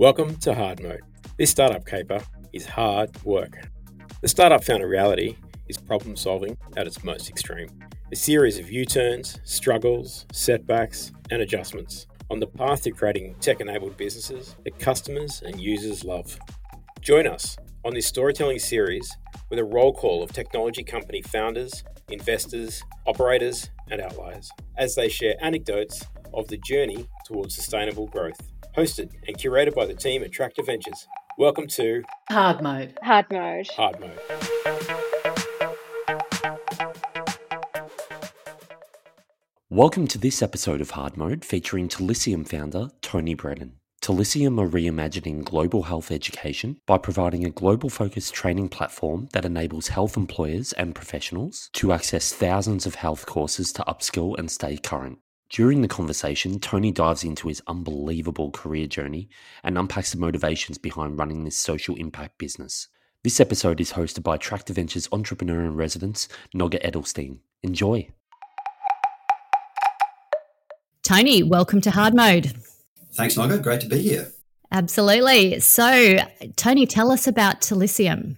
Welcome to Hard Mode. This startup caper is hard work. The startup founder reality is problem solving at its most extreme. A series of U turns, struggles, setbacks, and adjustments on the path to creating tech enabled businesses that customers and users love. Join us on this storytelling series with a roll call of technology company founders, investors, operators, and outliers as they share anecdotes of the journey towards sustainable growth hosted and curated by the team at Tractor Ventures. Welcome to Hard Mode. Hard Mode. Hard Mode. Welcome to this episode of Hard Mode featuring Talisium founder Tony Brennan. Talisium are reimagining global health education by providing a global focused training platform that enables health employers and professionals to access thousands of health courses to upskill and stay current. During the conversation, Tony dives into his unbelievable career journey and unpacks the motivations behind running this social impact business. This episode is hosted by Tractor Ventures entrepreneur in residence, Noga Edelstein. Enjoy. Tony, welcome to Hard Mode. Thanks, Noga. Great to be here. Absolutely. So, Tony, tell us about Talisium.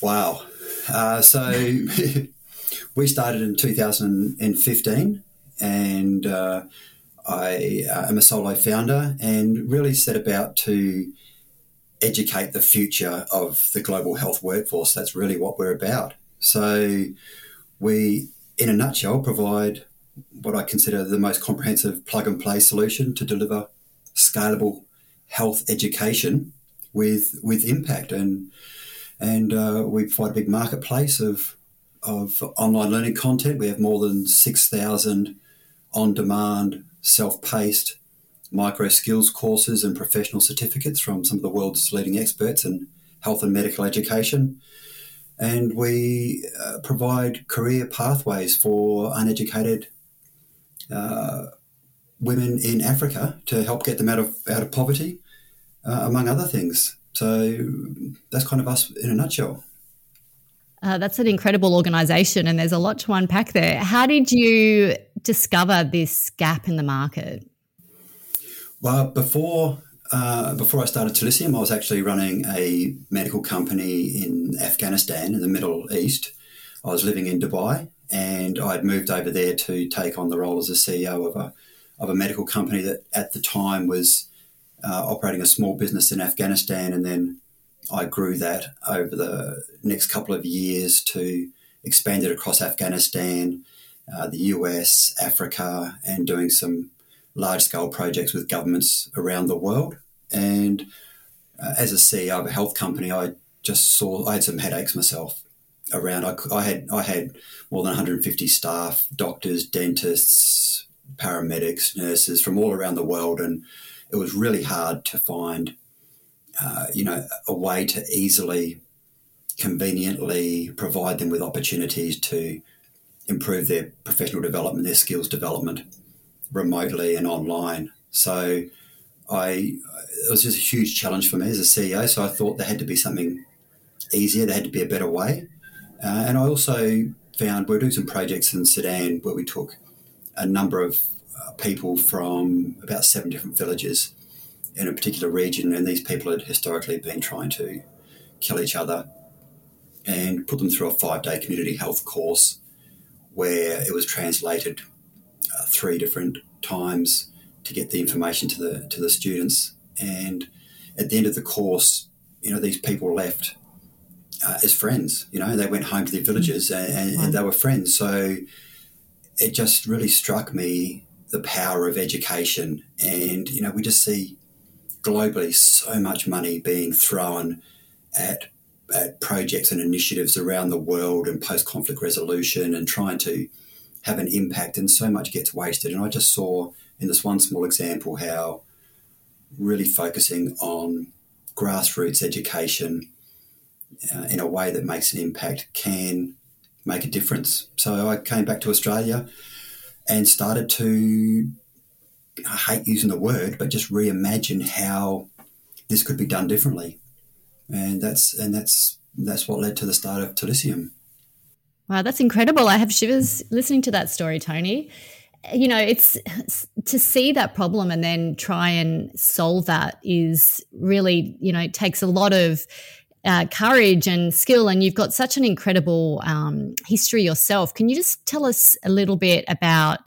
Wow. Uh, so, we started in 2015 and uh, I uh, am a solo founder and really set about to educate the future of the global health workforce. That's really what we're about. So, we, in a nutshell, provide what I consider the most comprehensive plug and play solution to deliver scalable health education with with impact and and uh, we provide a big marketplace of of online learning content. We have more than six thousand on demand, self paced micro skills courses and professional certificates from some of the world's leading experts in health and medical education. And we uh, provide career pathways for uneducated uh, women in Africa to help get them out of out of poverty, uh, among other things. So that's kind of us in a nutshell. Uh, that's an incredible organisation, and there's a lot to unpack there. How did you discover this gap in the market? Well, before uh, before I started Talisium, I was actually running a medical company in Afghanistan in the Middle East. I was living in Dubai, and I'd moved over there to take on the role as a CEO of a of a medical company that at the time was uh, operating a small business in Afghanistan, and then I grew that over the next couple of years to expand it across Afghanistan, uh, the US, Africa, and doing some large scale projects with governments around the world. And uh, as a CEO of a health company, I just saw I had some headaches myself around. I, I had I had more than 150 staff, doctors, dentists, paramedics, nurses from all around the world, and it was really hard to find, uh, you know, a way to easily, conveniently provide them with opportunities to improve their professional development, their skills development remotely and online. So I it was just a huge challenge for me as a CEO. So I thought there had to be something easier. There had to be a better way. Uh, and I also found we are doing some projects in Sudan where we took a number of uh, people from about seven different villages in a particular region, and these people had historically been trying to kill each other, and put them through a five-day community health course where it was translated uh, three different times to get the information to the to the students. And at the end of the course, you know, these people left uh, as friends. You know, they went home to their villages and, and, they were friends. So it just really struck me the power of education. And you know, we just see globally so much money being thrown at projects and initiatives around the world and post conflict resolution and trying to have an impact, and so much gets wasted. And I just saw in this one small example how really focusing on grassroots education uh, in a way that makes an impact can make a difference. So I came back to Australia and started to, I hate using the word, but just reimagine how this could be done differently. And that's and that's that's what led to the start of Talisium. Wow, that's incredible. I have shivers listening to that story, Tony. you know, it's to see that problem and then try and solve that is really, you know, takes a lot of uh, courage and skill, and you've got such an incredible um, history yourself. Can you just tell us a little bit about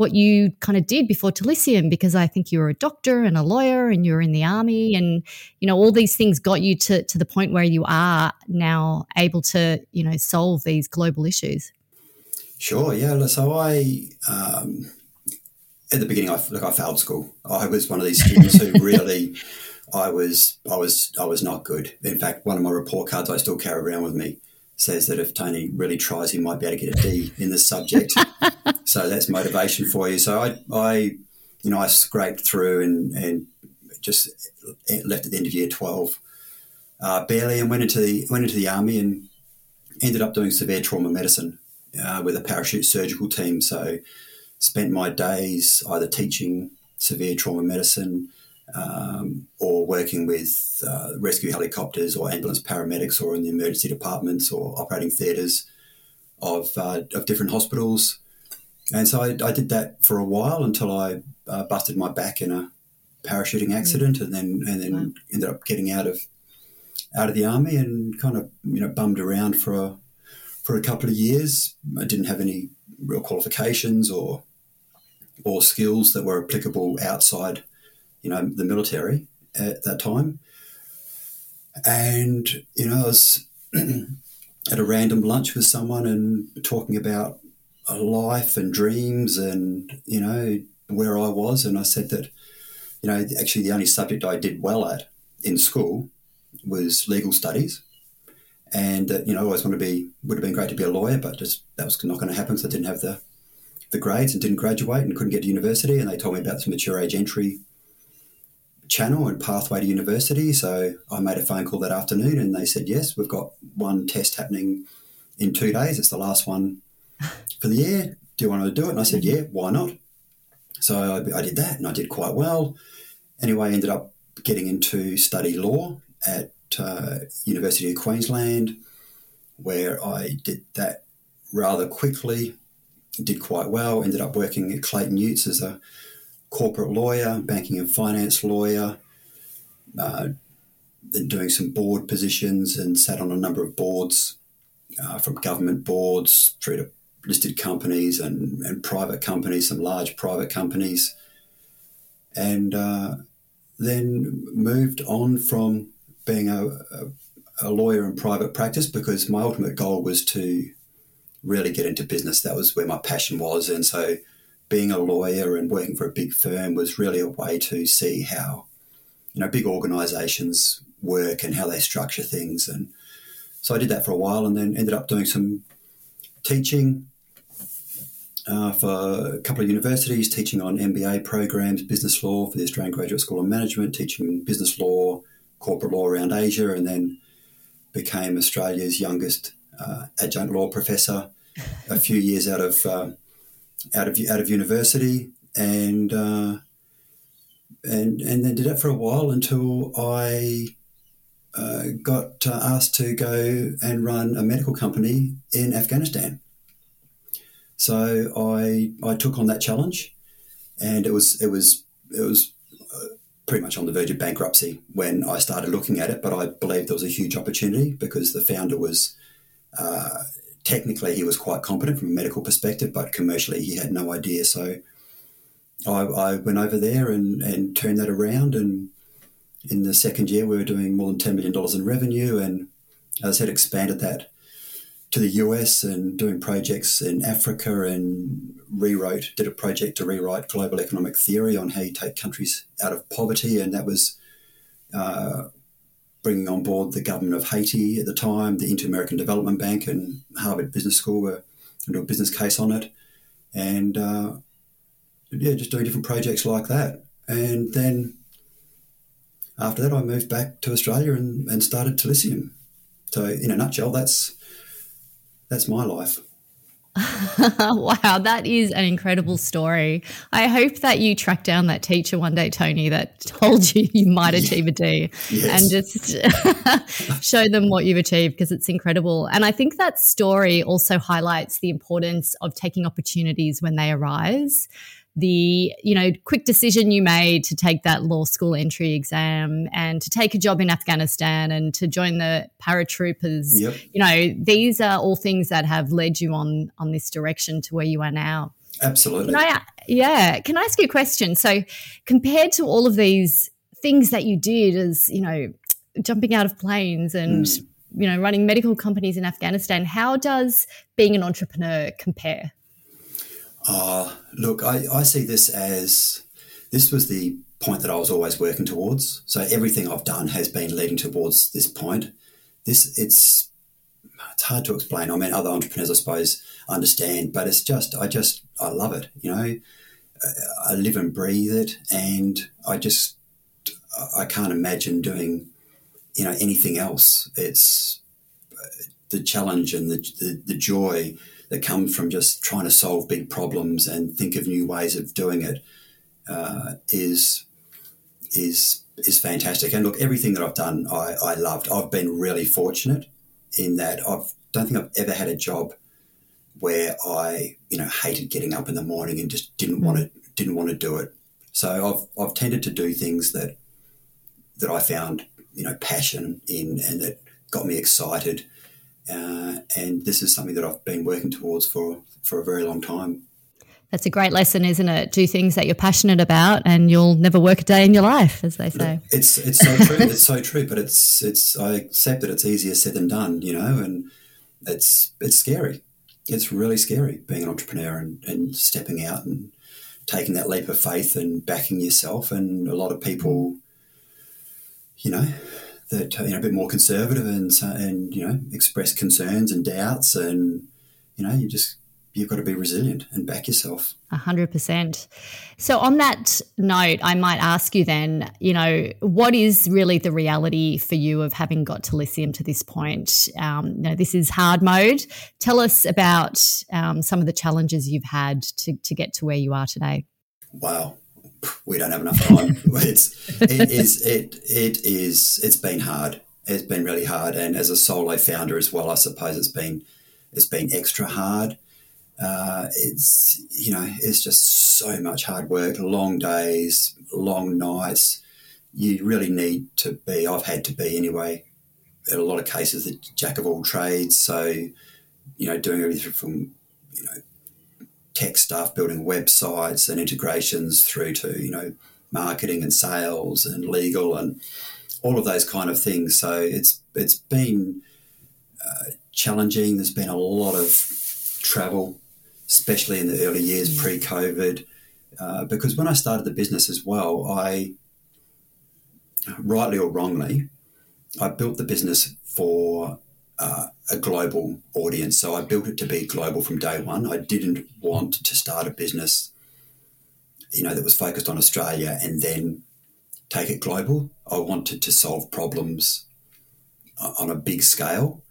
what you kind of did before Talisium? Because I think you were a doctor and a lawyer, and you were in the army, and you know all these things got you to to the point where you are now able to you know solve these global issues. Sure. Yeah. So I. Um, at the beginning, I look, I failed school. I was one of these students who really I was I was I was not good. In fact, one of my report cards I still carry around with me says that if Tony really tries, he might be able to get a D in this subject. so that's motivation for you. So I, I, you know, I scraped through and and just left at the end of year twelve, uh, barely, and went into the went into the army and ended up doing severe trauma medicine uh, with a parachute surgical team. So spent my days either teaching severe trauma medicine um, or working with uh, rescue helicopters or ambulance paramedics or in the emergency departments or operating theatres of, uh, of different hospitals. And so I, I, did that for a while until I uh, busted my back in a parachuting accident mm. and then and then wow. ended up getting out of out of the army and kind of you know bummed around for a for a couple of years. I didn't have any real qualifications or or skills that were applicable outside you know, the military at that time. And, you know, I was at a random lunch with someone and talking about life and dreams and, you know, where I was. And I said that, you know, actually the only subject I did well at in school was legal studies. And that, you know, I always want to be, would have been great to be a lawyer, but just that was not going to happen because I didn't have the, the grades and didn't graduate and couldn't get to university. And they told me about this mature age entry channel and pathway to university. So I made a phone call that afternoon and they said, yes, we've got one test happening in two days. It's the last one for the year. Do you want to do it? And I said, yeah, why not? So I, I did that and I did quite well. Anyway, I ended up getting into study law at uh, University of Queensland, where I did that rather quickly, did quite well. Ended up working at Clayton Utz as a corporate lawyer, banking and finance lawyer, uh, then doing some board positions and sat on a number of boards uh, from government boards through to listed companies and, and private companies, some large private companies. And uh, then moved on from being a, a, a lawyer in private practice because my ultimate goal was to really get into business. That was where my passion was. And so being a lawyer and working for a big firm was really a way to see how you know big organizations work and how they structure things. And so I did that for a while and then ended up doing some teaching uh, for a couple of universities, teaching on MBA programs, business law for the Australian Graduate School of Management, teaching business law, corporate law around Asia, and then became Australia's youngest uh, adjunct law professor a few years out of uh, out of out of university, and uh, and and then did that for a while until I uh, got uh, asked to go and run a medical company in Afghanistan. So I I took on that challenge, and it was it was it was uh, pretty much on the verge of bankruptcy when I started looking at it. But I believed there was a huge opportunity because the founder was uh, technically he was quite competent from a medical perspective, but commercially he had no idea. So I, I went over there and, and turned that around. And in the second year, we were doing more than $10 million in revenue. And as I said, expanded that to the US and doing projects in Africa and rewrote, did a project to rewrite global economic theory on how you take countries out of poverty. And that was uh, bringing on board the government of Haiti at the time, the Inter American Development Bank, and Harvard Business School were doing a business case on it, and uh, yeah, just doing different projects like that. And then after that, I moved back to Australia and, and started Talisium. So, in a nutshell, that's that's my life. wow, that is an incredible story. I hope that you track down that teacher one day, Tony, that told you you might achieve a D yes. and just show them what you've achieved because it's incredible. And I think that story also highlights the importance of taking opportunities when they arise the you know quick decision you made to take that law school entry exam and to take a job in Afghanistan and to join the paratroopers. Yep. you know these are all things that have led you on on this direction to where you are now. Absolutely. Can I, yeah can I ask you a question? So compared to all of these things that you did as you know jumping out of planes and mm. you know running medical companies in Afghanistan how does being an entrepreneur compare uh, look, I, I see this as this was the point that I was always working towards. So everything I've done has been leading towards this point. This it's it's hard to explain. I mean, other entrepreneurs, I suppose, understand, but it's just I just I love it. You know, I live and breathe it, and I just I can't imagine doing you know anything else. It's the challenge and the, the, the joy that come from just trying to solve big problems and think of new ways of doing it uh, is is is fantastic. And look, everything that I've done, I, I loved. I've been really fortunate in that I don't think I've ever had a job where I you know hated getting up in the morning and just didn't want to didn't want to do it. So I've I've tended to do things that that I found you know passion in and that got me excited uh, and this is something that I've been working towards for, for a very long time. That's a great lesson, isn't it? Do things that you're passionate about, and you'll never work a day in your life, as they say. It's it's so true. it's so true. But it's it's I accept that it's easier said than done, you know, and it's it's scary. It's really scary being an entrepreneur and, and stepping out and taking that leap of faith and backing yourself. And a lot of people, you know, that you know a bit more conservative and and you know express concerns and doubts and you know you just you've got to be resilient and back yourself. A hundred percent. So on that note, I might ask you then, you know, what is really the reality for you of having got Talisium to this point? Um, you know, this is hard mode. Tell us about um, some of the challenges you've had to, to get to where you are today. Wow we don't have enough time. it's it is it it is it's been hard. It's been really hard, and as a solo founder as well, I suppose it's been it's been extra hard. Uh, it's you know it's just so much hard work, long days, long nights. You really need to be. I've had to be anyway. In a lot of cases, the jack of all trades. So you know, doing everything from you know tech stuff, building websites and integrations through to, you know, marketing and sales and legal and all of those kind of things. So it's it's been uh, challenging. There's been a lot of travel, especially in the early years mm. pre-COVID, uh, because when I started the business as well, I rightly or wrongly, I built the business for uh, a global audience. So I built it to be global from day one. I didn't want to start a business, you know, that was focused on Australia and then take it global. I wanted to solve problems on a big scale.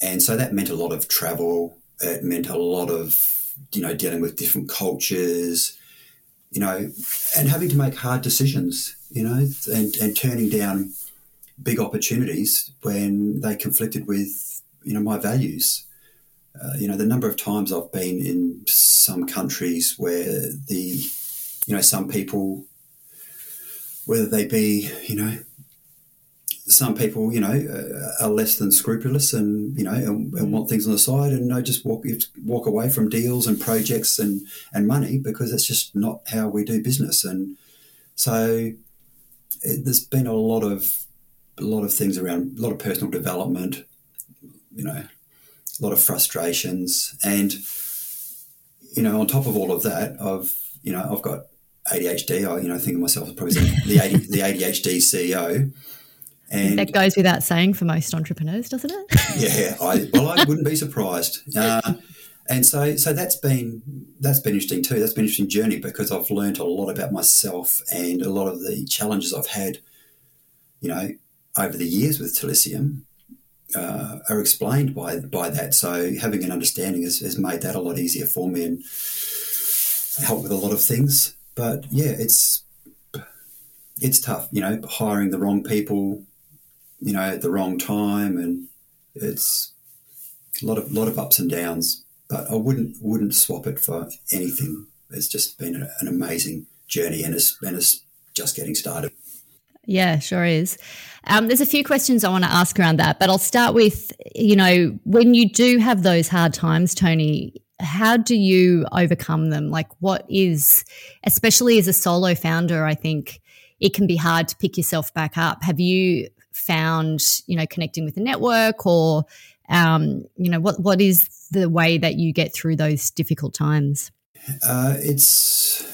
And so that meant a lot of travel. It meant a lot of, you know, dealing with different cultures, you know, and having to make hard decisions, you know, and, and turning down big opportunities when they conflicted with you know my values. Uh, you know the number of times I've been in some countries where the you know some people, whether they be you know some people you know uh, are less than scrupulous and you know and, and, want things on the side and you know just walk walk away from deals and projects and and money because it's just not how we do business and so it, there's been a lot of a lot of things around a lot of personal development, you know, a lot of frustrations, and you know, on top of all of that, I've you know I've got ADHD. I you know think of myself as probably the AD, the ADHD CEO. And that goes without saying for most entrepreneurs, doesn't it? yeah, I, well, I wouldn't be surprised. Uh, and so, so that's been that's been interesting too. That's been an interesting journey because I've learned a lot about myself and a lot of the challenges I've had. You know, over the years with Talisium, uh, are explained by by that. So having an understanding has, has made that a lot easier for me and helped with a lot of things. But yeah, it's it's tough, you know, hiring the wrong people, you know, at the wrong time, and it's a lot of lot of ups and downs. But I wouldn't wouldn't swap it for anything. It's just been an amazing journey, and it's and it's just getting started. Yeah, sure is. Um, there's a few questions I want to ask around that, but I'll start with you know, when you do have those hard times, Tony, how do you overcome them? Like, what is, especially as a solo founder, I think it can be hard to pick yourself back up. Have you found, you know, connecting with a network or, um, you know, what, what is the way that you get through those difficult times? Uh, it's,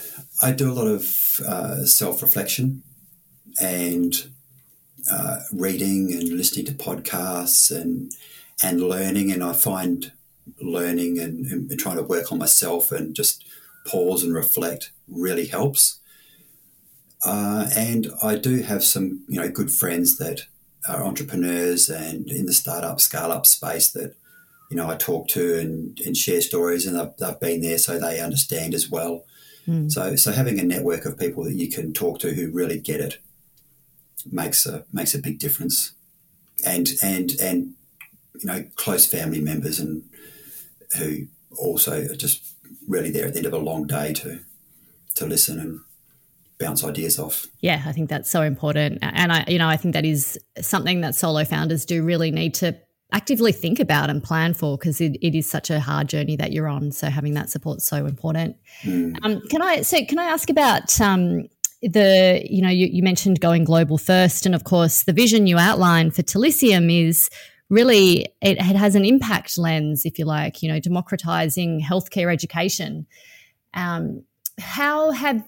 I do a lot of uh, self reflection and uh, reading and listening to podcasts and, and learning. And I find learning and, and trying to work on myself and just pause and reflect really helps. Uh, and I do have some, you know, good friends that are entrepreneurs and in the startup, scale up space that, you know, I talk to and, and share stories, and they've, they've been there, so they understand as well. Mm. So, so having a network of people that you can talk to who really get it makes a makes a big difference, and and and you know, close family members and who also are just really there at the end of a long day to to listen and bounce ideas off. Yeah, I think that's so important. And I, you know, I think that is something that solo founders do really need to actively think about and plan for because it, it is such a hard journey that you're on. So having that support is so important. Mm. Um, can I so can I ask about um, the you know you, you, mentioned going global first, and of course the vision you outline for Talisium is really it, it has an impact lens, if you like. You know, democratizing healthcare education. Um, how have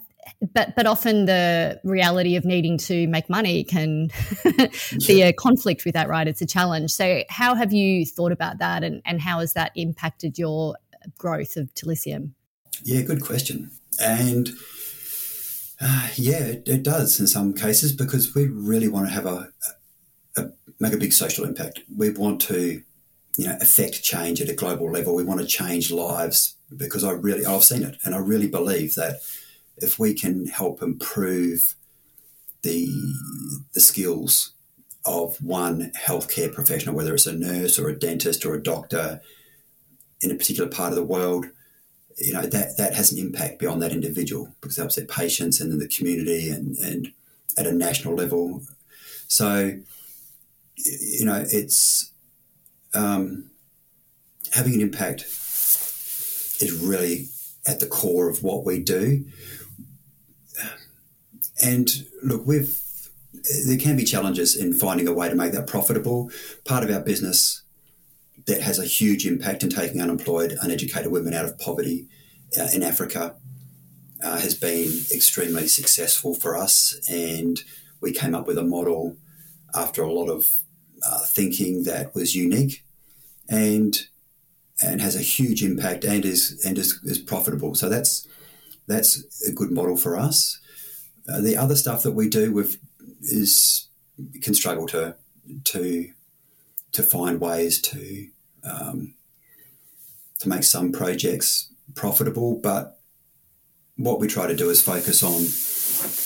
but but often the reality of needing to make money can be a conflict with that right it's a challenge so how have you thought about that and, and how has that impacted your growth of Talisium yeah good question and uh, yeah it, it, does in some cases because we really want to have a, a make a big social impact. We want to you know affect change at a global level. We want to change lives because i really i've seen it. And i really believe that if we can help improve the the skills of one healthcare professional, whether it's a nurse or a dentist or a doctor in a particular part of the world, you know that that has an impact beyond that individual because it helps their patients and then the community and and at a national level. So, you know, it's um, having an impact is really at the core of what we do. And look, we've there can be challenges in finding a way to make that profitable. Part of our business that has a huge impact in taking unemployed, uneducated women out of poverty uh, in Africa uh, has been extremely successful for us. And we came up with a model after a lot of uh, thinking that was unique and and has a huge impact and is and is, is profitable. So that's that's a good model for us. Uh, the other stuff that we do with is can struggle to to to find ways to um, to make some projects profitable, but what we try to do is focus on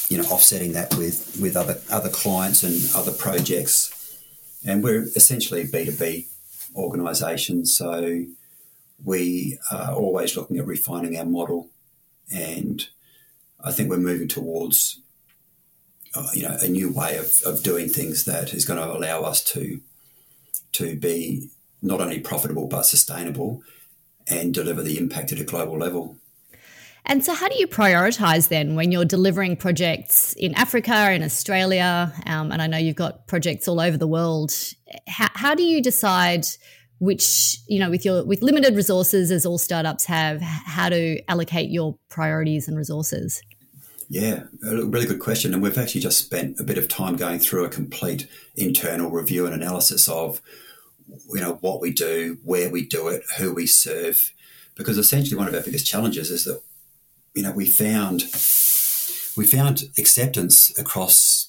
you know offsetting that with with other other clients and other projects, and we're essentially B two B organisations, so we are always looking at refining our model. And I think we're moving towards uh, you know a new way of, of doing things that is going to allow us to to be not only profitable but sustainable and deliver the impact at a global level. And so, how do you prioritize then when you're delivering projects in Africa, in Australia, um, and I know you've got projects all over the world? How, how do you decide which you know with your with limited resources as all startups have how to allocate your priorities and resources yeah a really good question and we've actually just spent a bit of time going through a complete internal review and analysis of you know what we do where we do it who we serve because essentially one of our biggest challenges is that you know we found we found acceptance across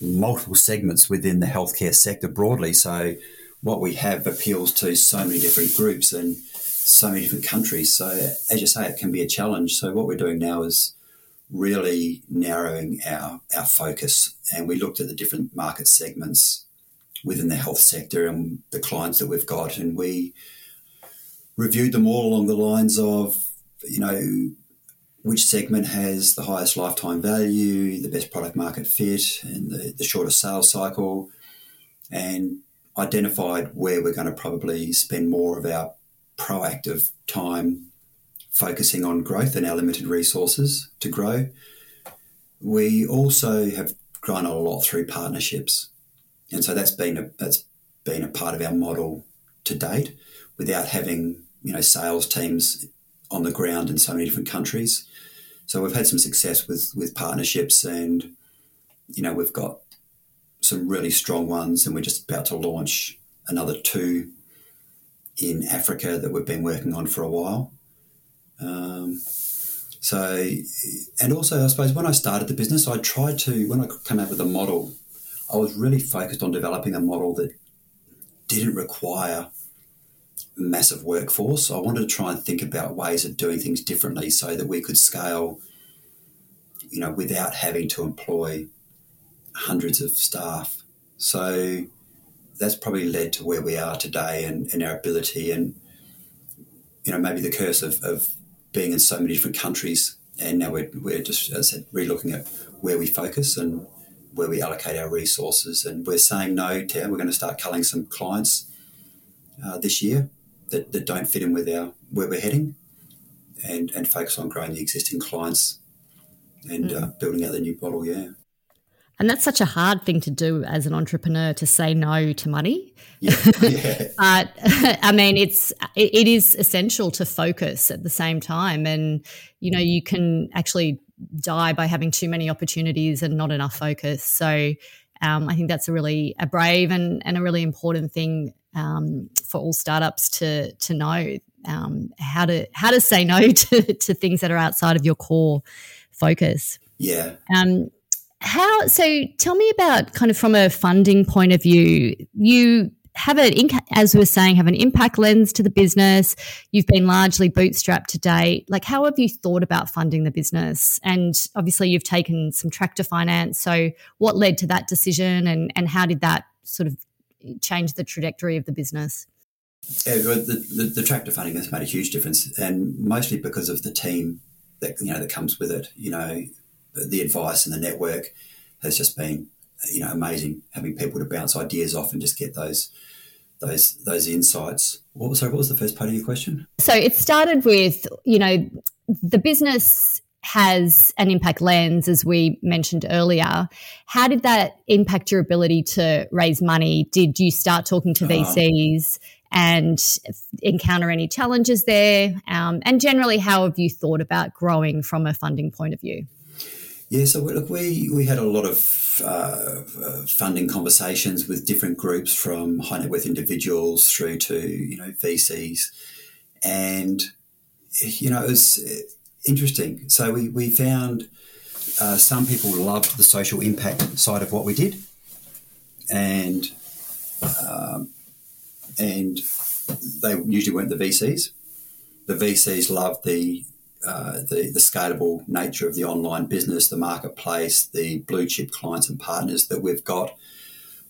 multiple segments within the healthcare sector broadly. So what we have appeals to so many different groups and so many different countries. So as you say, it can be a challenge. So what we're doing now is really narrowing our, our focus and we looked at the different market segments within the health sector and the clients that we've got and we reviewed them all along the lines of, you know, which segment has the highest lifetime value, the best product market fit, and the, the shortest sales cycle, and identified where we're going to probably spend more of our proactive time focusing on growth and our limited resources to grow. We also have grown a lot through partnerships, and so that's been a that's been a part of our model to date, without having you know sales teams on the ground in so many different countries. So we've had some success with with partnerships, and you know we've got some really strong ones, and we're just about to launch another two in Africa that we've been working on for a while. Um, so, and also, I suppose when I started the business, I tried to when I came up with a model, I was really focused on developing a model that didn't require massive workforce. I wanted to try and think about ways of doing things differently so that we could scale, you know, without having to employ hundreds of staff. So that's probably led to where we are today and, and our ability and, you know, maybe the curse of, of being in so many different countries. And now we're, we're just, as I said, re-looking at where we focus and where we allocate our resources. And we're saying no to, we're going to start culling some clients uh, this year that, that don't fit in with our where we're heading, and and focus on growing the existing clients and mm. uh, building out the new model. Yeah. And that's such a hard thing to do as an entrepreneur to say no to money. Yeah, yeah. but I mean, it's it, it is essential to focus at the same time, and you know, you can actually die by having too many opportunities and not enough focus. So, um, I think that's a really a brave and, and a really important thing um, for all startups to to know um, how to how to say no to, to things that are outside of your core focus. Yeah. Um, how so? Tell me about kind of from a funding point of view. You have an as we were saying have an impact lens to the business you've been largely bootstrapped to date like how have you thought about funding the business and obviously you've taken some tractor finance so what led to that decision and and how did that sort of change the trajectory of the business? Yeah, the, the, the, tractor funding has made a huge difference, and mostly because of the team that you know that comes with it. You know, the advice and the network has just been you know amazing. Having people to bounce ideas off and just get those those those insights. What was sorry, what was the first part of your question? So it started with you know the business has an impact lens, as we mentioned earlier. How did that impact your ability to raise money? Did you start talking to VCs and encounter any challenges there? Um, and generally, how have you thought about growing from a funding point of view? Yeah, so look, we, we had a lot of uh, funding conversations with different groups from high net worth individuals through to, you know, VCs. And, you know, it was interesting. So we, we found uh, some people loved the social impact side of what we did, and um, and they usually weren't the VCs. The VCs loved the, uh, the the scalable nature of the online business, the marketplace, the blue chip clients and partners that we've got.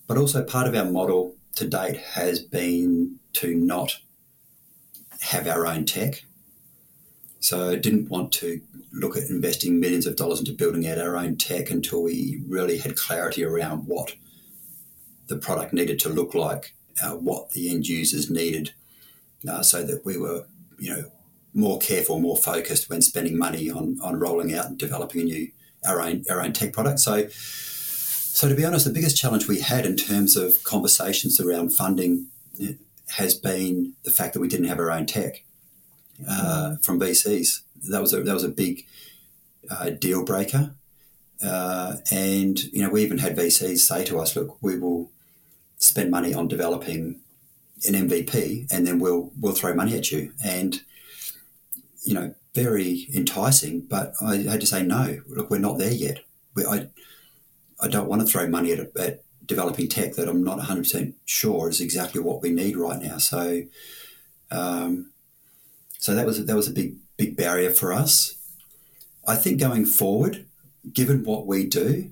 But also part of our model to date has been to not have our own tech. So I didn't want to look at investing millions of dollars into building out our own tech until we really had clarity around what the product needed to look like, uh, what the end users needed, uh, so that we were, you know, more careful, more focused when spending money on on rolling out and developing a new our own our own tech product. So, so to be honest, the biggest challenge we had in terms of conversations around funding has been the fact that we didn't have our own tech uh, from VCs. That was a that was a big uh, deal breaker. Uh, and you know, we even had VCs say to us, "Look, we will spend money on developing an MVP, and then we'll we'll throw money at you." And you know, very enticing. But I had to say no. Look, we're not there yet. We, I I don't want to throw money at, at developing tech that I'm not 100% sure is exactly what we need right now. So, um, so that was that was a big big barrier for us. I think going forward, given what we do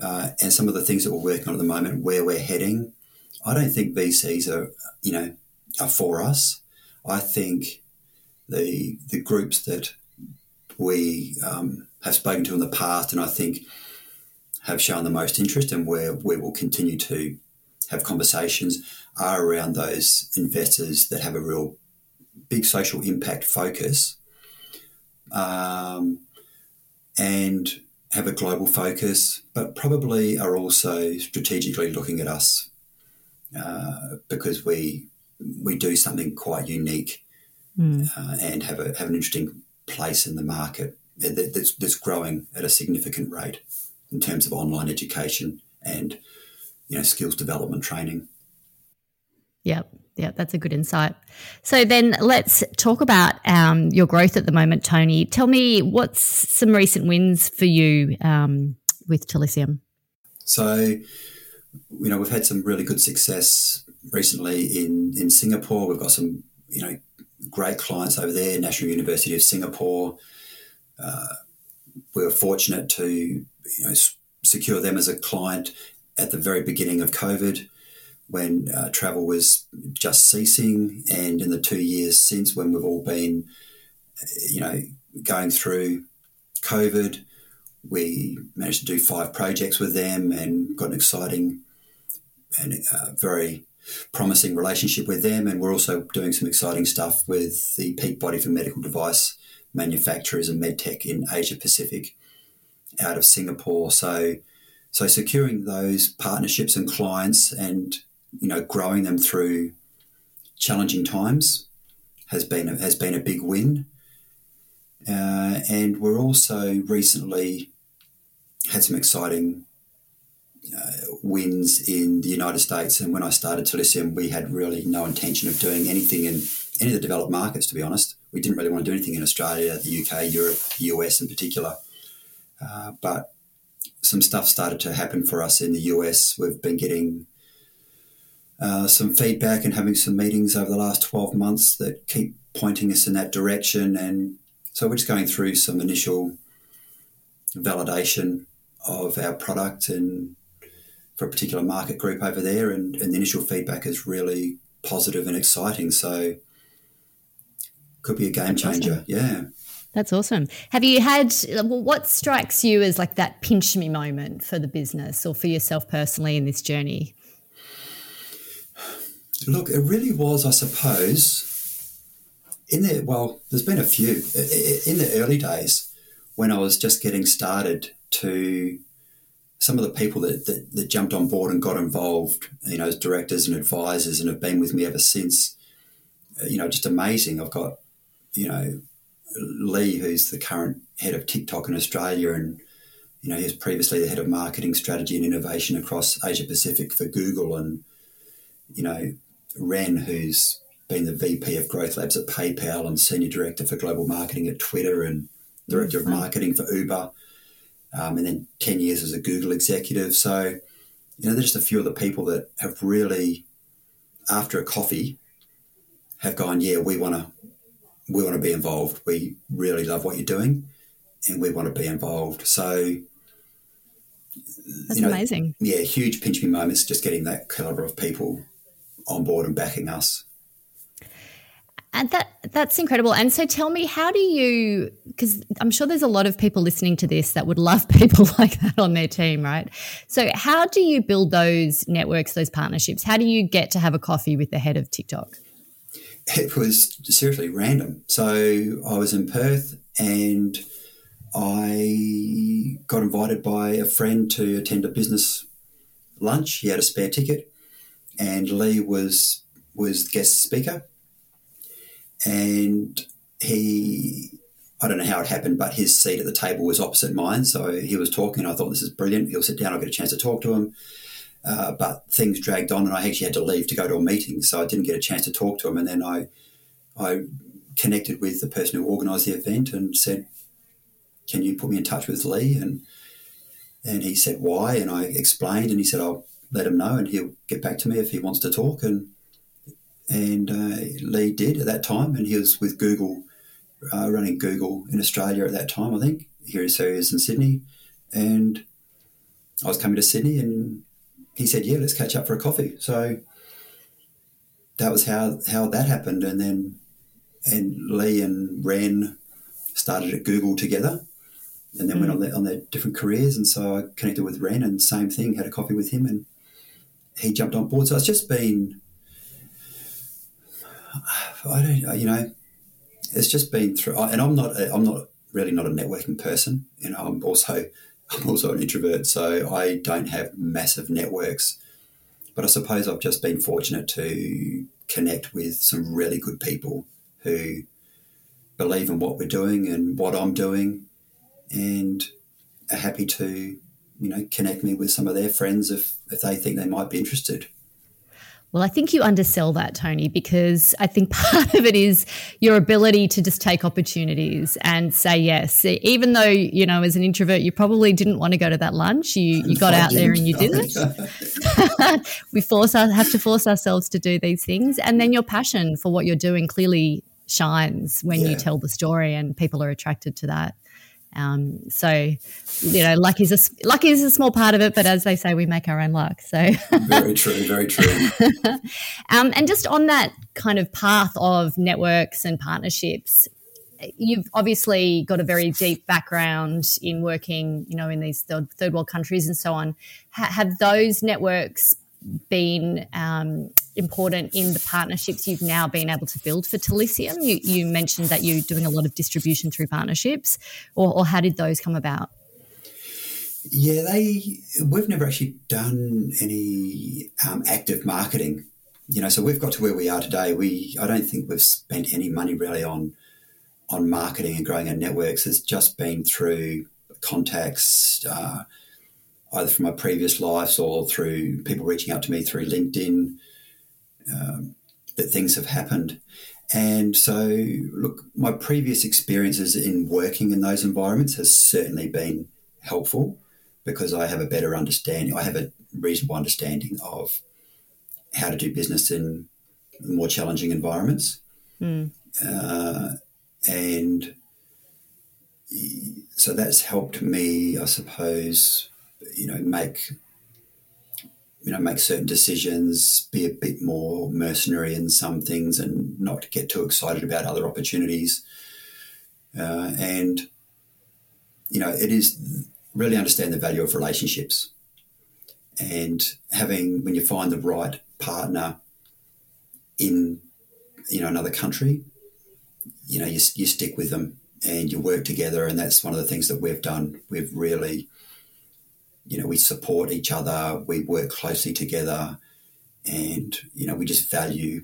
uh, and some of the things that we're working on at the moment, where we're heading, I don't think VCs are you know are for us. I think the the groups that we um, have spoken to in the past, and I think have shown the most interest, and where we will continue to have conversations, are around those investors that have a real big social impact focus, um, and have a global focus, but probably are also strategically looking at us uh, because we we do something quite unique mm. uh, and have a have an interesting place in the market that's, that's growing at a significant rate in terms of online education and you know skills development training. Yep. Yeah, that's a good insight. So then let's talk about um, your growth at the moment, Tony. Tell me what's some recent wins for you um, with Talisium? So, you know, we've had some really good success recently in, in Singapore. We've got some, you know, great clients over there, National University of Singapore. Uh, we were fortunate to you know, secure them as a client at the very beginning of COVID when uh, travel was just ceasing, and in the two years since when we've all been, you know, going through COVID, we managed to do five projects with them and got an exciting and uh, very promising relationship with them. And we're also doing some exciting stuff with the peak body for medical device manufacturers and medtech in Asia Pacific out of Singapore. So, so securing those partnerships and clients and you know growing them through challenging times has been a, has been a big win. Uh, and we're also recently had some exciting uh, wins in the United States. And when I started Talisium, we had really no intention of doing anything in any of the developed markets, to be honest. We didn't really want to do anything in Australia, the UK, Europe, the US in particular. Uh, but some stuff started to happen for us in the US. We've been getting uh, some feedback and having some meetings over the last 12 months that keep pointing us in that direction. And so we're just going through some initial validation of our product and for a particular market group over there. And, and the initial feedback is really positive and exciting. So could be a game That's changer. Awesome. Yeah. That's awesome. Have you had what strikes you as like that pinch me moment for the business or for yourself personally in this journey? Look, it really was, I suppose, in the well, there's been a few in the early days when I was just getting started to some of the people that, that, that jumped on board and got involved, you know, as directors and advisors and have been with me ever since, uh, you know, just amazing. I've got, you know, Lee, who's the current head of TikTok in Australia, and you know he was previously the head of marketing strategy and innovation across Asia Pacific for Google, and you know Ren, who's been the VP of Growth Labs at PayPal and senior director for global marketing at Twitter and director of mm-hmm. marketing for Uber, um, and then ten years as a Google executive. So you know, there's just a few of the people that have really, after a coffee, have gone, yeah, we want to we want to be involved. We really love what you're doing, and we want to be involved. So, that's you know, amazing. Yeah, huge pinch me moments just getting that caliber of people on board and backing us. And that that's incredible. And so tell me, how do you because I'm sure there's a lot of people listening to this that would love people like that on their team, right? So how do you build those networks, those partnerships? How do you get to have a coffee with the head of TikTok? it was seriously random. So I was in Perth and I got invited by a friend to attend a business lunch. He had a spare ticket, and Lee was was guest speaker. And he, I don't know how it happened, but his seat at the table was opposite mine. So he was talking. I thought this is brilliant. He'll sit down. I'll get a chance to talk to him. Uh, but things dragged on, and I actually had to leave to go to a meeting, so I didn't get a chance to talk to him. And then I, I connected with the person who organised the event and said, "Can you put me in touch with Lee?" And And he said, why? And I explained, and he said, I'll let him know and he'll get back to me if he wants to talk. And and uh, Lee did at that time, and he was with Google, uh, running Google in Australia at that time, I think. Here he is in Sydney. And I was coming to Sydney, and he said, Yeah, let's catch up for a coffee. So that was how, how that happened. And then and Lee and Ren started at Google together and then mm. went on their, on their different careers. And so I connected with Ren and same thing, had a coffee with him and he jumped on board. So it's just been, I don't, uh, you know, it's just been through, and I'm not, I'm not really not a networking person. You know, I'm also, I'm also an introvert, so I don't have massive networks. But I suppose I've just been fortunate to connect with some really good people who believe in what we're doing and what I'm doing, and are happy to you know, connect me with some of their friends if, if they think they might be interested. Well, I think you undersell that, Tony, because I think part of it is your ability to just take opportunities and say yes. Even though, you know, as an introvert, you probably didn't want to go to that lunch. You, you got out there and you did it. we force our, have to force ourselves to do these things. And then your passion for what you're doing clearly shines when yeah. you tell the story and people are attracted to that. Um, so, you know, luck is a luck is a small part of it, but as they say, we make our own luck. So, very true, very true. um, and just on that kind of path of networks and partnerships, you've obviously got a very deep background in working, you know, in these third, third world countries and so on. Ha- have those networks been um, important in the partnerships you've now been able to build for Talisium? You, you mentioned that you're doing a lot of distribution through partnerships, or, or how did those come about? Yeah, they we've never actually done any um, active marketing. You know, so we've got to where we are today. We I don't think we've spent any money really on on marketing and growing our networks. It's just been through contacts, uh, either from my previous lives or through people reaching out to me through LinkedIn, um, that things have happened. And so, look, my previous experiences in working in those environments has certainly been helpful because I have a better understanding, I have a reasonable understanding of how to do business in more challenging environments. Mm. Uh, and so that's helped me, I suppose, you know, make you know, make certain decisions, be a bit more mercenary in some things, and not get too excited about other opportunities. Uh, and you know, it is really understand the value of relationships, and having when you find the right partner in you know another country, you know, you, you stick with them and you work together, and that's one of the things that we've done. We've really you know, we support each other, we work closely together, and you know, we just value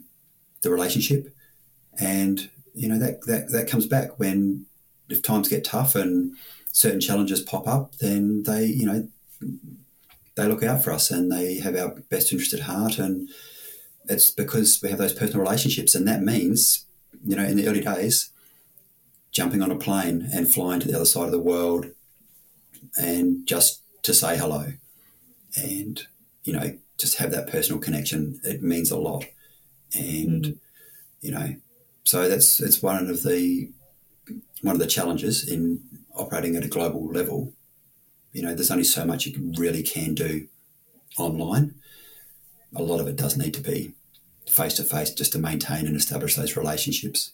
the relationship. And you know, that that that comes back when if times get tough and certain challenges pop up, then they, you know, they look out for us and they have our best interest at heart. And it's because we have those personal relationships, and that means, you know, in the early days, jumping on a plane and flying to the other side of the world and just to say hello and, you know, just have that personal connection. It means a lot. And, mm. you know, so that's, it's one of the, one of the challenges in operating at a global level. You know, there's only so much you really can do online. A lot of it does need to be face to face just to maintain and establish those relationships.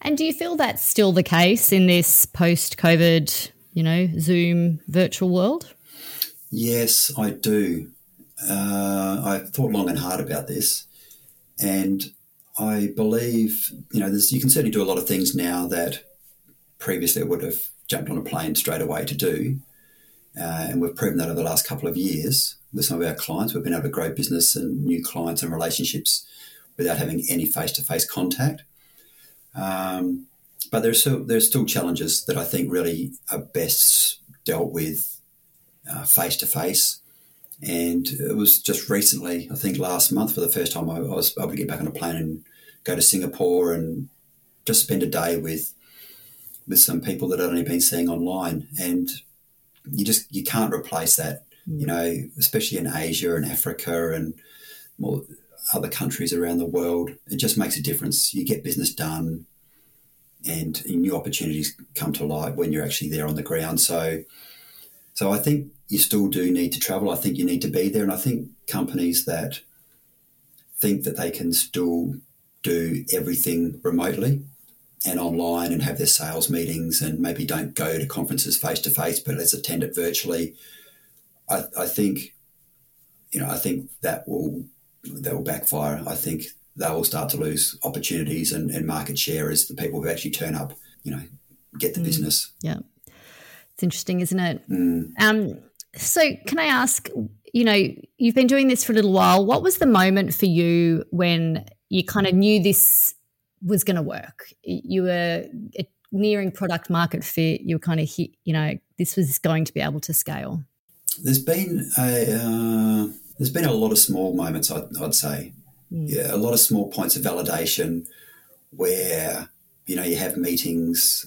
And do you feel that's still the case in this post COVID, you know, Zoom virtual world? Yes, I do. Uh, I've thought long and hard about this, and I believe you know you can certainly do a lot of things now that previously I would have jumped on a plane straight away to do, uh, and we've proven that over the last couple of years with some of our clients. We've been able to grow business and new clients and relationships without having any face-to-face contact. Um, but there's still there's still challenges that I think really are best dealt with face to face. And it was just recently, I think last month, for the first time, I, was able to get back on a plane and go to Singapore and just spend a day with with some people that I'd only been seeing online. And you just you can't replace that. You mm. know, especially in Asia and Africa and more other countries around the world, it just makes a difference. You get business done, and new opportunities come to light when you're actually there on the ground. So, so I think you still do need to travel. I think you need to be there, and I think companies that think that they can still do everything remotely and online and have their sales meetings and maybe don't go to conferences face to face, but let's attend it virtually. I, I think, you know, I think that will that will backfire. I think they will start to lose opportunities and, and market share as the people who actually turn up, you know, get the mm, business. Yeah, it's interesting, isn't it? Mm. Um, so, can I ask? You know, you've been doing this for a little while. What was the moment for you when you kind of knew this was going to work? You were nearing product market fit. You were kind of, you know, this was going to be able to scale. There's been a uh, there's been a lot of small moments. I'd, I'd say, mm. yeah, a lot of small points of validation where you know you have meetings,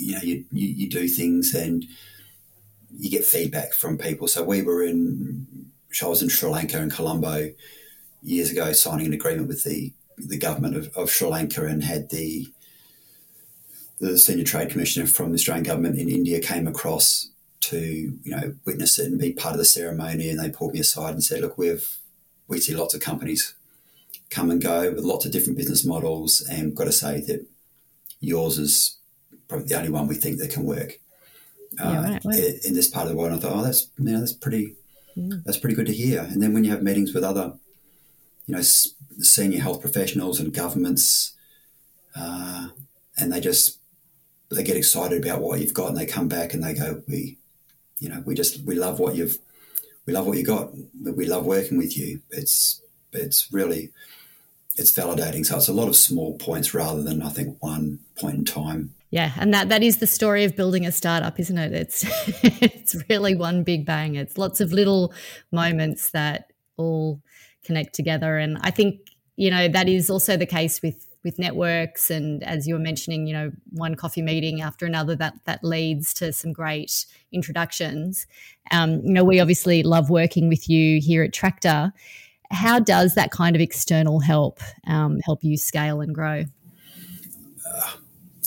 you know, you, you, you do things and you get feedback from people. So we were in, I was in Sri Lanka and Colombo years ago, signing an agreement with the the government of, of Sri Lanka and had the the senior trade commissioner from the Australian government in India came across to you know witness it and be part of the ceremony, and they pulled me aside and said, "Look, we've we see lots of companies come and go with lots of different business models, and got to say that yours is probably the only one we think that can work yeah, right, uh, right. in this part of the world." And I thought, "Oh, that's you know, that's pretty yeah. that's pretty good to hear." And then when you have meetings with other you know senior health professionals and governments, uh, and they just they get excited about what you've got, and they come back and they go, "We you know, we just we love what you've we love what you got. We love working with you. It's it's really it's validating. So it's a lot of small points rather than I think one point in time. Yeah, and that that is the story of building a startup, isn't it? It's it's really one big bang. It's lots of little moments that all connect together, and I think you know that is also the case with with networks and as you were mentioning you know one coffee meeting after another that that leads to some great introductions um, you know we obviously love working with you here at tractor how does that kind of external help um, help you scale and grow? Uh,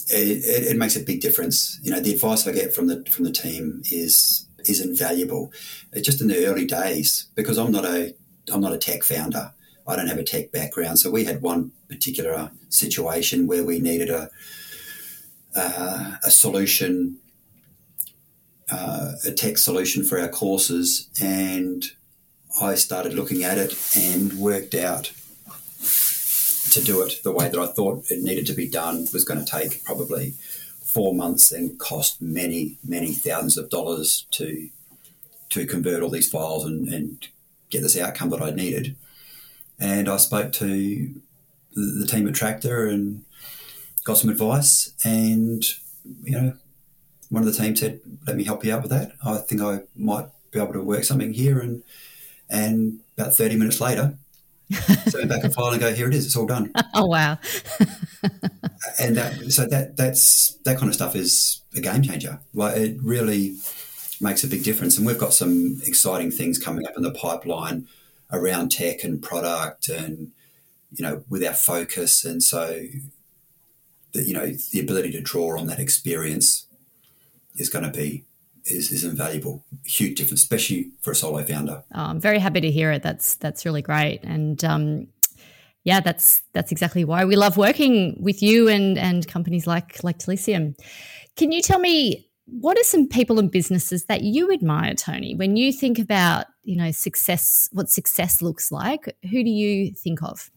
it, it, makes a big difference. You know the advice i get from the from the team is is invaluable It's just in the early days because i'm not a i'm not a tech founder. I don't have a tech background, so we had one particular situation where we needed a uh, a solution, uh, a tech solution for our courses, and I started looking at it and worked out to do it the way that I thought it needed to be done was going to take probably four months and cost many, many thousands of dollars to to convert all these files and, and get this outcome that I needed. And I spoke to the, team at Tractor and got some advice. And, you know, one of the team said, let me help you out with that. I think I might be able to work something here. And, and about 30 minutes later, send back a file and go, here it is, it's all done. Oh, wow. and that, so that, that's, that kind of stuff is a game changer. Like it really makes a big difference. And we've got some exciting things coming up in the pipeline around tech and product and you know with our focus and so the, you know the ability to draw on that experience is going to be is, is invaluable huge difference especially for a solo founder oh, i'm very happy to hear it that's that's really great and um, yeah that's that's exactly why we love working with you and and companies like like Talisium can you tell me what are some people and businesses that you admire, Tony, when you think about you know success, what success looks like? Who do you think of?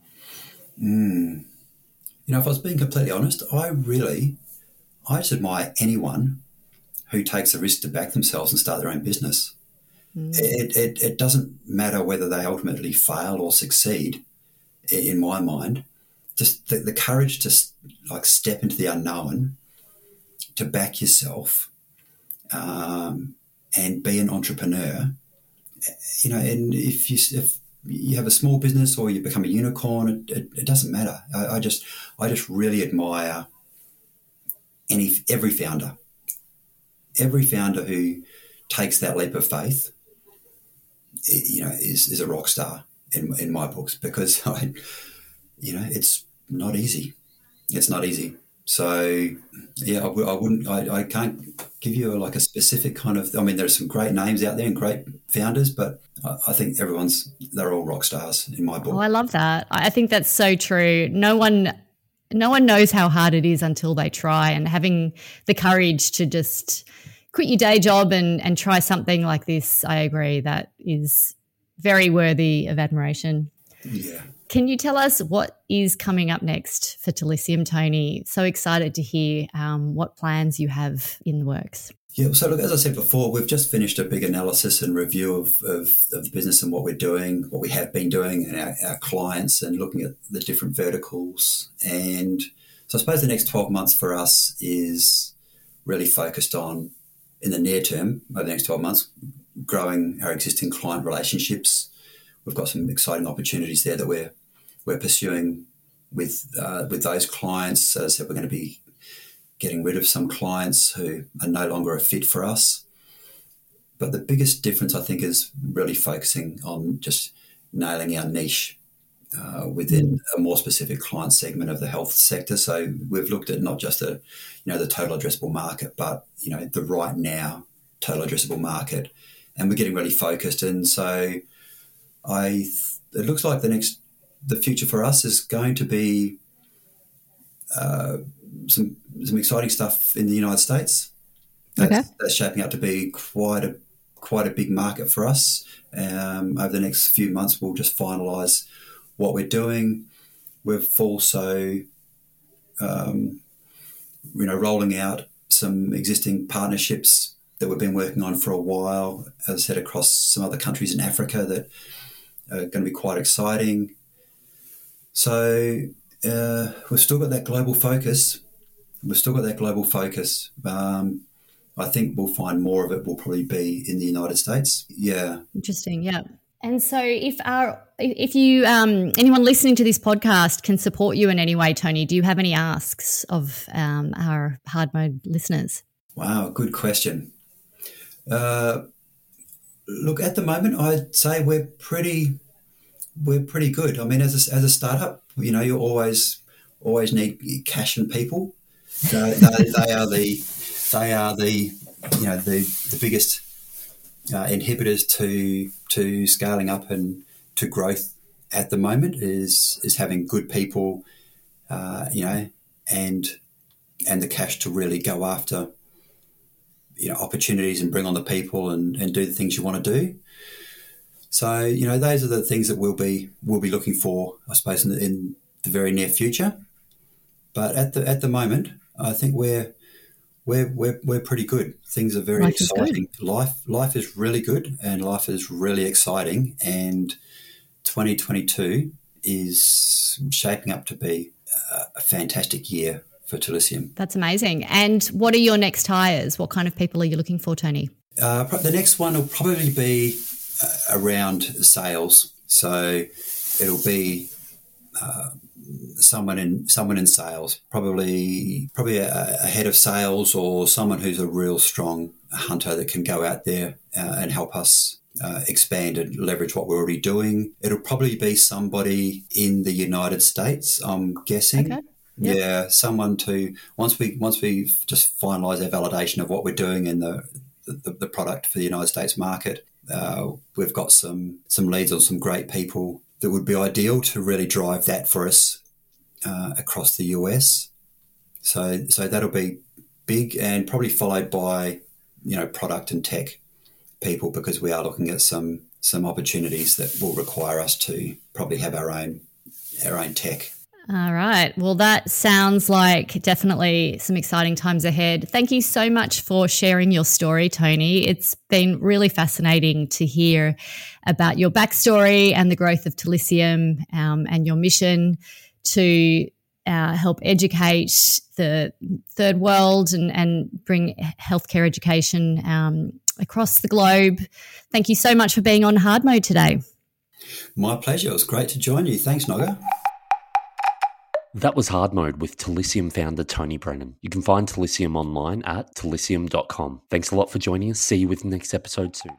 Mm. You know, if I was being completely honest, I really, I just admire anyone who takes a risk to back themselves and start their own business. Mm. It, it, it doesn't matter whether they ultimately fail or succeed. In my mind, just the, the courage to like step into the unknown, to back yourself um, and be an entrepreneur, you know, and if you if you have a small business or you become a unicorn, it, it, it doesn't matter. I, I, just I just really admire any every founder, every founder who takes that leap of faith, eh, you know, is, is a rock star in, in my books because I, you know, it's not easy. It's not easy. So yeah, I, I wouldn't, I, I can't give you a, like a specific kind of, I mean, there are some great names out there and great founders, but I, I think everyone's, they're all rock stars in my book. Oh, I love that. I think that's so true. No one, no one knows how hard it is until they try and having the courage to just quit your day job and, and try something like this, I agree, that is very worthy of admiration. Yeah. Can you tell us what is coming up next for Talisium, Tony? So excited to hear um, what plans you have in the works. Yeah, so look, as I said before, we've just finished a big analysis and review of, of, of the business and what we're doing, what we have been doing, and our, our clients, and looking at the different verticals. And so I suppose the next 12 months for us is really focused on in the near term, over the next 12 months, growing our existing client relationships. We've got some exciting opportunities there that we're we're pursuing with uh, with those clients. As I said, we're going to be getting rid of some clients who are no longer a fit for us. But the biggest difference, I think, is really focusing on just nailing our niche uh, within a more specific client segment of the health sector. So we've looked at not just the, you know, the total addressable market, but you know, the right now total addressable market, and we're getting really focused. And so, I it looks like the next the future for us is going to be uh, some some exciting stuff in the United States. That's, okay. that's shaping up to be quite a quite a big market for us. Um, over the next few months, we'll just finalise what we're doing. We've also, um, you know, rolling out some existing partnerships that we've been working on for a while, as I said, across some other countries in Africa that are going to be quite exciting. So uh, we've still got that global focus. We've still got that global focus. Um, I think we'll find more of it will probably be in the United States. Yeah. Interesting. Yeah. And so, if our if you um, anyone listening to this podcast can support you in any way, Tony, do you have any asks of um, our hard mode listeners? Wow, good question. Uh, look, at the moment, I'd say we're pretty we're pretty good. I mean, as a, as a startup, you know, you always always need cash and people. So they, they are the they are the you know the the biggest uh, inhibitors to to scaling up and to growth at the moment is is having good people, uh, you know, and and the cash to really go after you know opportunities and bring on the people and, and do the things you want to do. So you know those are the things that we'll be we'll be looking for, I suppose, in the, in the very near future. But at the at the moment, I think we're we're we're, we're pretty good. Things are very life exciting. Life life is really good, and life is really exciting. And 2022 is shaping up to be a fantastic year for Talisium. That's amazing. And what are your next hires? What kind of people are you looking for, Tony? Uh, the next one will probably be uh, around sales. So it'll be uh, someone in someone in sales, probably probably a, a, head of sales or someone who's a real strong hunter that can go out there uh, and help us uh, expand and leverage what we're already doing. It'll probably be somebody in the United States, I'm guessing. Okay. Yep. Yeah, someone to once we once we just finalise our validation of what we're doing in the the, the product for the United States market. Uh, we've got some some leads on some great people that would be ideal to really drive that for us uh, across the US. So, so that'll be big and probably followed by, you know, product and tech people because we are looking at some some opportunities that will require us to probably have our own our own tech all right. Well, that sounds like definitely some exciting times ahead. Thank you so much for sharing your story, Tony. It's been really fascinating to hear about your backstory and the growth of Talisium um, and your mission to uh, help educate the third world and, and bring healthcare education um, across the globe. Thank you so much for being on Hard Mode today. My pleasure. It was great to join you. Thanks, Noga. That was Hard Mode with Talisium founder Tony Brennan. You can find Talisium online at talisium.com. Thanks a lot for joining us. See you with the next episode soon.